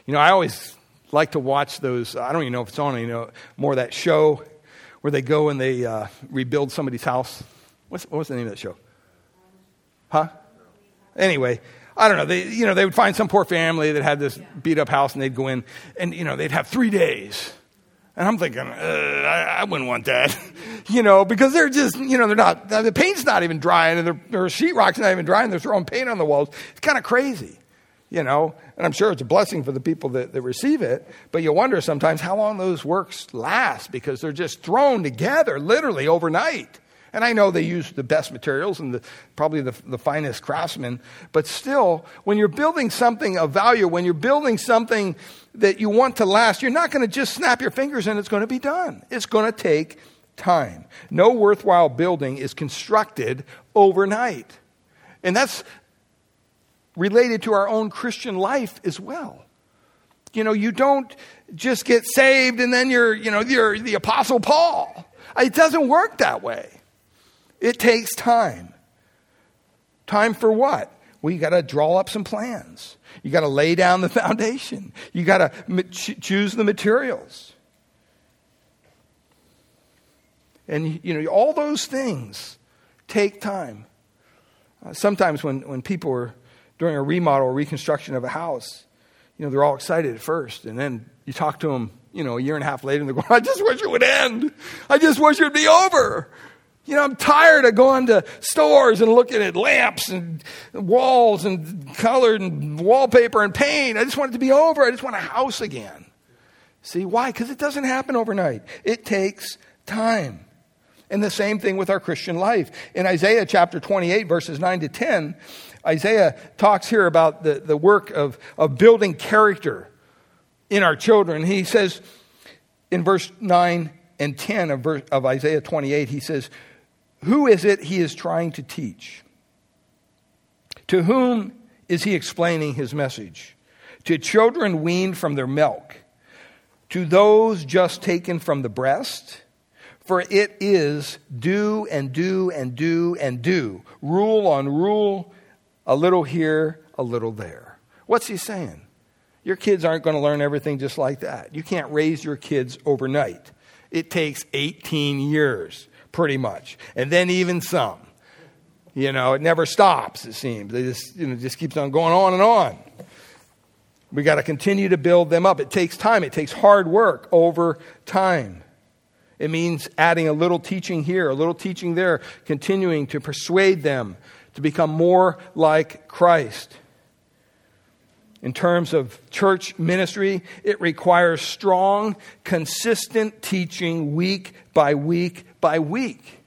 You know, I always like to watch those. I don't even know if it's on. You know, more that show where they go and they uh, rebuild somebody's house. What's what was the name of that show? Huh? Anyway, I don't know. They, you know, they would find some poor family that had this beat up house, and they'd go in, and you know, they'd have three days and I'm thinking, uh, I, I, wouldn't want that, you know, because they're just, you know, they're not, the paint's not even drying and their, sheetrock's not even drying. They're throwing paint on the walls. It's kind of crazy, you know, and I'm sure it's a blessing for the people that, that receive it. But you wonder sometimes how long those works last because they're just thrown together literally overnight. And I know they use the best materials and the, probably the, the finest craftsmen, but still, when you're building something of value, when you're building something that you want to last, you're not going to just snap your fingers and it's going to be done. It's going to take time. No worthwhile building is constructed overnight. And that's related to our own Christian life as well. You know, you don't just get saved and then you're, you know, you're the Apostle Paul. It doesn't work that way. It takes time. Time for what? Well, you got to draw up some plans. You got to lay down the foundation. You got to choose the materials. And, you know, all those things take time. Uh, sometimes when, when people are doing a remodel or reconstruction of a house, you know, they're all excited at first, and then you talk to them, you know, a year and a half later, and they're going, I just wish it would end. I just wish it would be over. You know, I'm tired of going to stores and looking at lamps and walls and colored and wallpaper and paint. I just want it to be over. I just want a house again. See, why? Because it doesn't happen overnight. It takes time. And the same thing with our Christian life. In Isaiah chapter 28, verses 9 to 10, Isaiah talks here about the, the work of, of building character in our children. He says in verse 9 and 10 of, verse, of Isaiah 28, he says, Who is it he is trying to teach? To whom is he explaining his message? To children weaned from their milk, to those just taken from the breast? For it is do and do and do and do, rule on rule, a little here, a little there. What's he saying? Your kids aren't going to learn everything just like that. You can't raise your kids overnight. It takes 18 years, pretty much, and then even some. You know, it never stops, it seems. It just, you know, just keeps on going on and on. We got to continue to build them up. It takes time, it takes hard work over time. It means adding a little teaching here, a little teaching there, continuing to persuade them to become more like Christ. In terms of church ministry, it requires strong, consistent teaching week by week by week.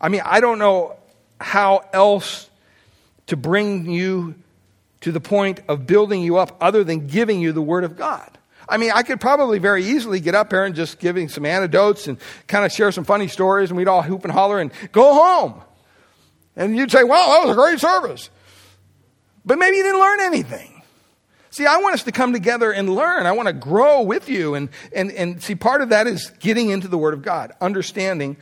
I mean, I don't know how else to bring you to the point of building you up other than giving you the Word of God. I mean, I could probably very easily get up here and just giving some anecdotes and kind of share some funny stories, and we'd all hoop and holler and go home. And you'd say, wow, that was a great service. But maybe you didn't learn anything. See, I want us to come together and learn. I want to grow with you. And, and, and see, part of that is getting into the Word of God, understanding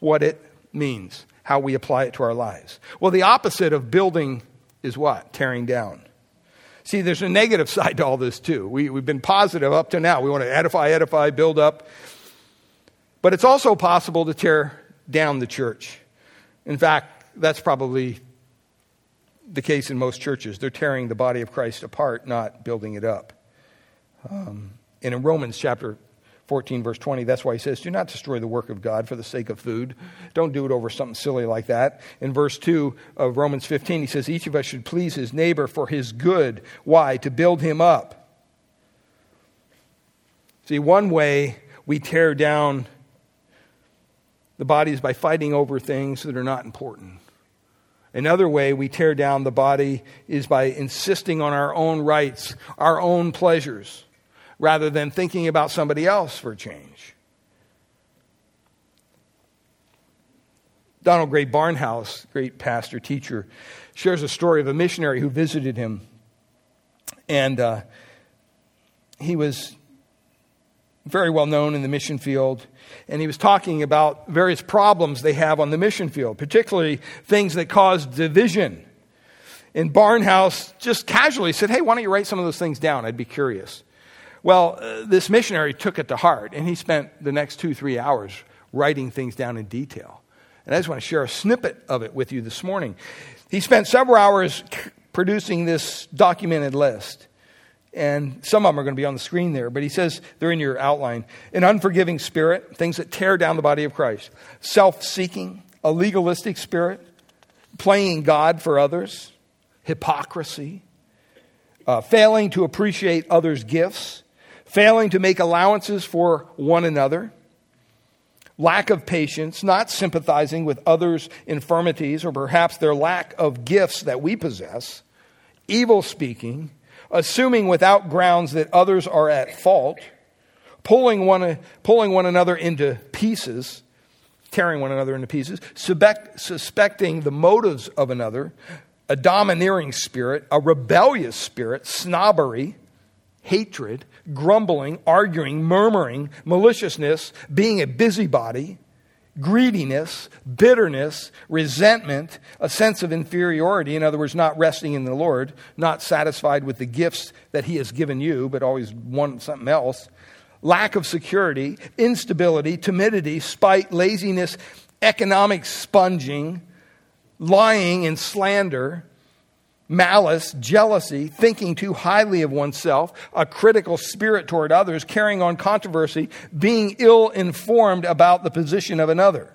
what it means, how we apply it to our lives. Well, the opposite of building is what? Tearing down. See, there's a negative side to all this, too. We, we've been positive up to now. We want to edify, edify, build up. But it's also possible to tear down the church. In fact, that's probably the case in most churches. They're tearing the body of Christ apart, not building it up. Um, and in Romans chapter 14, verse 20, that's why he says, Do not destroy the work of God for the sake of food. Don't do it over something silly like that. In verse 2 of Romans 15, he says, Each of us should please his neighbor for his good. Why? To build him up. See, one way we tear down the body is by fighting over things that are not important. Another way we tear down the body is by insisting on our own rights, our own pleasures rather than thinking about somebody else for change. Donald Grey Barnhouse, great pastor, teacher, shares a story of a missionary who visited him. And uh, he was very well known in the mission field. And he was talking about various problems they have on the mission field, particularly things that cause division. And Barnhouse just casually said, Hey, why don't you write some of those things down? I'd be curious. Well, uh, this missionary took it to heart, and he spent the next two, three hours writing things down in detail. And I just want to share a snippet of it with you this morning. He spent several hours producing this documented list. And some of them are going to be on the screen there, but he says they're in your outline. An unforgiving spirit, things that tear down the body of Christ. Self seeking, a legalistic spirit, playing God for others, hypocrisy, uh, failing to appreciate others' gifts, failing to make allowances for one another, lack of patience, not sympathizing with others' infirmities or perhaps their lack of gifts that we possess, evil speaking, assuming without grounds that others are at fault, pulling one, pulling one another into pieces, tearing one another into pieces, suspect, suspecting the motives of another, a domineering spirit, a rebellious spirit, snobbery, hatred, grumbling, arguing, murmuring, maliciousness, being a busybody, greediness, bitterness, resentment, a sense of inferiority, in other words, not resting in the Lord, not satisfied with the gifts that He has given you, but always want something else, lack of security, instability, timidity, spite, laziness, economic sponging, lying and slander, malice, jealousy, thinking too highly of oneself, a critical spirit toward others, carrying on controversy, being ill informed about the position of another.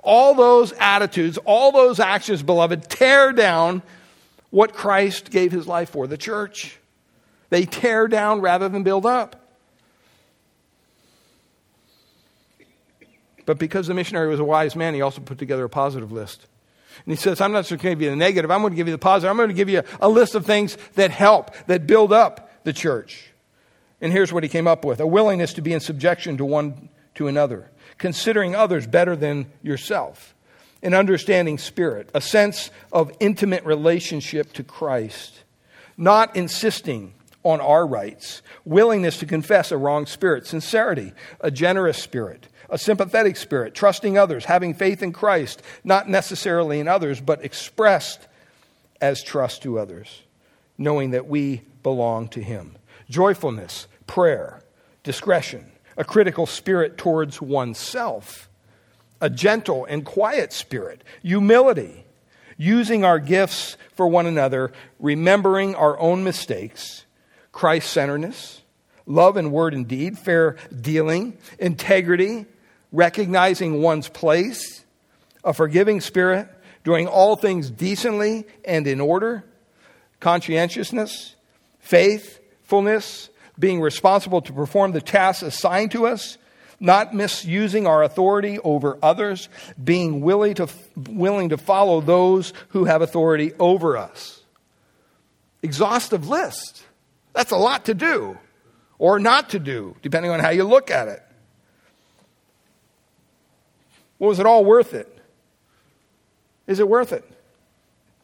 All those attitudes, all those actions, beloved, tear down what Christ gave his life for the church. They tear down rather than build up. But because the missionary was a wise man, he also put together a positive list. And he says, I'm not just going to give you the negative, I'm going to give you the positive. I'm going to give you a list of things that help, that build up the church. And here's what he came up with a willingness to be in subjection to one to another, considering others better than yourself, an understanding spirit, a sense of intimate relationship to Christ, not insisting on our rights, willingness to confess a wrong spirit, sincerity, a generous spirit, a sympathetic spirit, trusting others, having faith in Christ, not necessarily in others, but expressed as trust to others, knowing that we belong to Him. Joyfulness, prayer, discretion, a critical spirit towards oneself, a gentle and quiet spirit, humility, using our gifts for one another, remembering our own mistakes, Christ centeredness, love in word and deed, fair dealing, integrity, recognizing one's place, a forgiving spirit, doing all things decently and in order, conscientiousness, faithfulness, being responsible to perform the tasks assigned to us, not misusing our authority over others, being willing to, willing to follow those who have authority over us. Exhaustive list. That's a lot to do or not to do, depending on how you look at it. Was it all worth it? Is it worth it?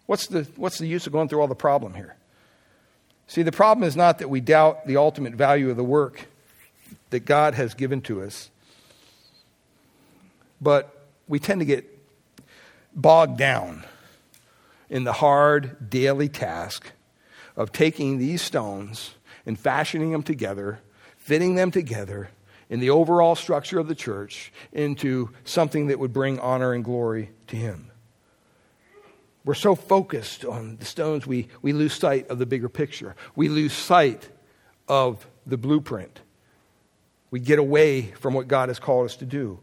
What's the, what's the use of going through all the problem here? See, the problem is not that we doubt the ultimate value of the work that God has given to us, but we tend to get bogged down in the hard daily task of taking these stones and fashioning them together, fitting them together in the overall structure of the church into something that would bring honor and glory to Him. We're so focused on the stones, we, we lose sight of the bigger picture. We lose sight of the blueprint. We get away from what God has called us to do.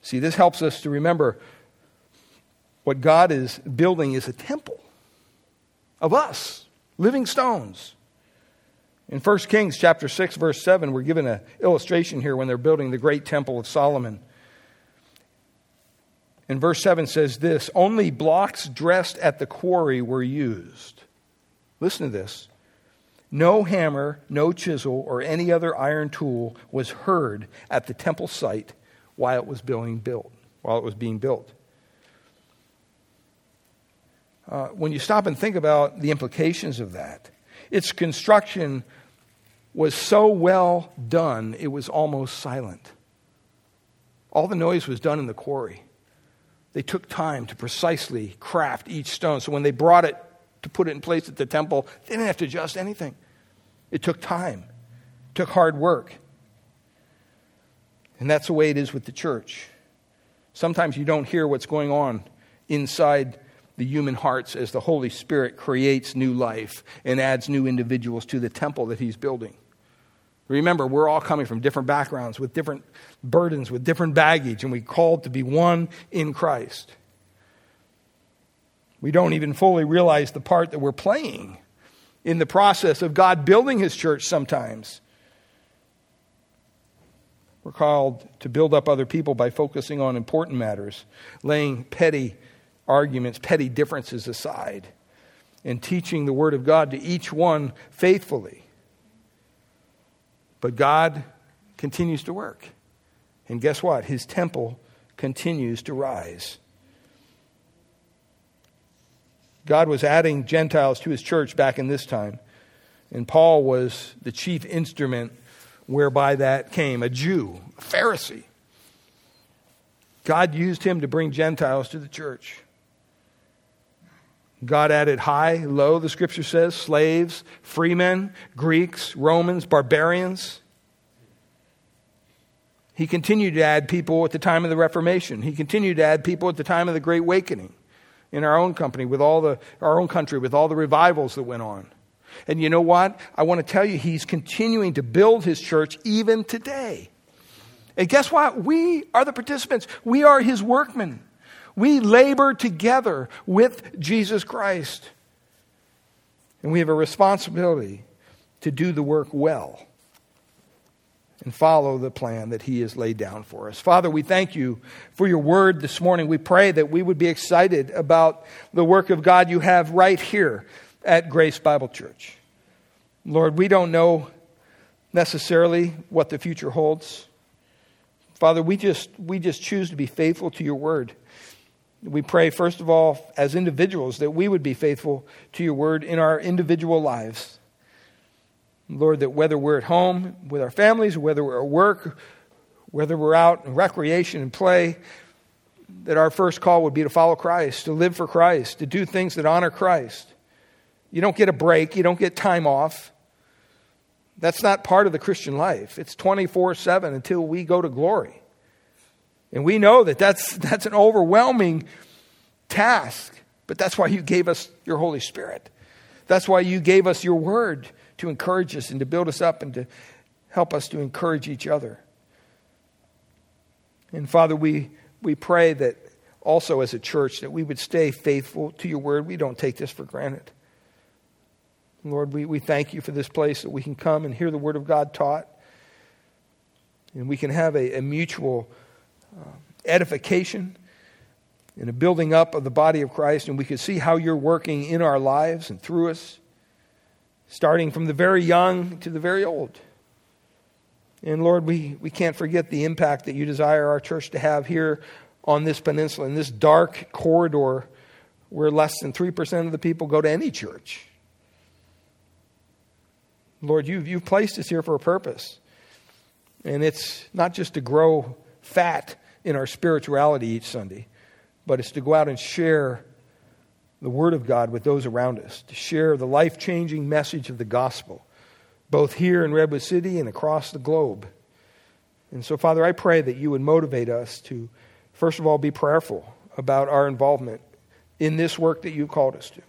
See, this helps us to remember what God is building is a temple of us, living stones. In 1 Kings chapter 6 verse 7 we're given an illustration here when they're building the great temple of Solomon. And verse 7 says this Only blocks dressed at the quarry were used. Listen to this. No hammer, no chisel, or any other iron tool was heard at the temple site while it was being built. While it was being built. Uh, when you stop and think about the implications of that, its construction was so well done, it was almost silent. All the noise was done in the quarry. They took time to precisely craft each stone. So when they brought it to put it in place at the temple, they didn't have to adjust anything. It took time, it took hard work. And that's the way it is with the church. Sometimes you don't hear what's going on inside the human hearts as the Holy Spirit creates new life and adds new individuals to the temple that He's building. Remember, we're all coming from different backgrounds with different burdens, with different baggage, and we're called to be one in Christ. We don't even fully realize the part that we're playing in the process of God building His church sometimes. We're called to build up other people by focusing on important matters, laying petty arguments, petty differences aside, and teaching the Word of God to each one faithfully. But God continues to work. And guess what? His temple continues to rise. God was adding Gentiles to his church back in this time. And Paul was the chief instrument whereby that came a Jew, a Pharisee. God used him to bring Gentiles to the church. God added high, low, the scripture says, slaves, freemen, Greeks, Romans, barbarians. He continued to add people at the time of the Reformation. He continued to add people at the time of the Great Awakening. in our own company, with all the, our own country, with all the revivals that went on. And you know what? I want to tell you, he's continuing to build his church even today. And guess what? We are the participants, we are his workmen. We labor together with Jesus Christ. And we have a responsibility to do the work well and follow the plan that He has laid down for us. Father, we thank you for your word this morning. We pray that we would be excited about the work of God you have right here at Grace Bible Church. Lord, we don't know necessarily what the future holds. Father, we just, we just choose to be faithful to your word. We pray, first of all, as individuals, that we would be faithful to your word in our individual lives. Lord, that whether we're at home with our families, whether we're at work, whether we're out in recreation and play, that our first call would be to follow Christ, to live for Christ, to do things that honor Christ. You don't get a break, you don't get time off. That's not part of the Christian life. It's 24 7 until we go to glory. And we know that that's, that's an overwhelming task, but that's why you gave us your Holy Spirit. That's why you gave us your word to encourage us and to build us up and to help us to encourage each other. And Father, we, we pray that also as a church that we would stay faithful to your word. We don't take this for granted. Lord, we, we thank you for this place that we can come and hear the word of God taught. And we can have a, a mutual Uh, edification and a building up of the body of Christ. And we can see how you're working in our lives and through us starting from the very young to the very old. And Lord, we, we can't forget the impact that you desire our church to have here on this peninsula, in this dark corridor where less than 3% of the people go to any church. Lord, you've, you've placed us here for a purpose. And it's not just to grow fat in our spirituality each Sunday, but it's to go out and share the Word of God with those around us, to share the life changing message of the gospel, both here in Redwood City and across the globe. And so, Father, I pray that you would motivate us to, first of all, be prayerful about our involvement in this work that you've called us to.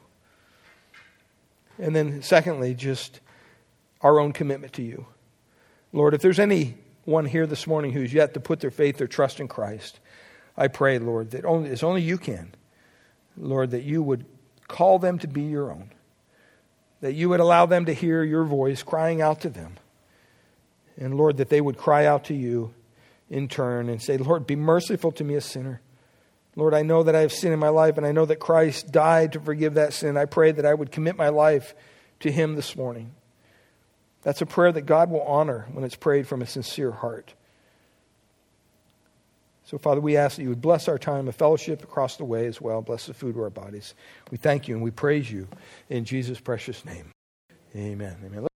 And then, secondly, just our own commitment to you. Lord, if there's anyone here this morning who's yet to put their faith or trust in Christ, I pray, Lord, that only, as only you can Lord, that you would call them to be your own, that you would allow them to hear your voice crying out to them. And Lord, that they would cry out to you in turn and say, Lord, be merciful to me, a sinner. Lord, I know that I have sin in my life, and I know that Christ died to forgive that sin. I pray that I would commit my life to Him this morning. That's a prayer that God will honor when it's prayed from a sincere heart. So, Father, we ask that you would bless our time of fellowship across the way as well. Bless the food of our bodies. We thank you and we praise you in Jesus' precious name. Amen. Amen.